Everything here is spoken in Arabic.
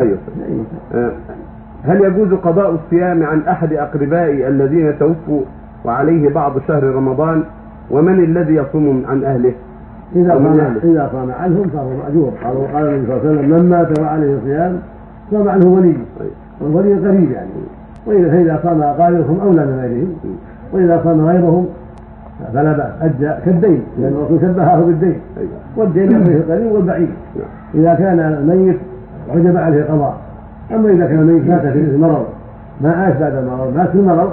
أيوة. آه، هل يجوز قضاء الصيام عن أحد أقربائي الذين توفوا وعليه بعض شهر رمضان ومن الذي يصوم عن أهله؟ إذا ومن صام؟ إذا صام عنهم فهو قالوا قال النبي صلى الله عليه وسلم من مات وعليه صيام صام عنه ولي طيب. والولي قريب يعني وإذا فإذا صام أقاربهم أولى من غيرهم وإذا صام غيرهم فلا بأس أدى كالدين لأن الرسول شبهه بالدين أيوة. والدين يقضيه القريب والبعيد نعم. إذا كان الميت وجب عليه القضاء. أما إذا كان الميت مات في مرض ما عاش بعد المرض مات في المرض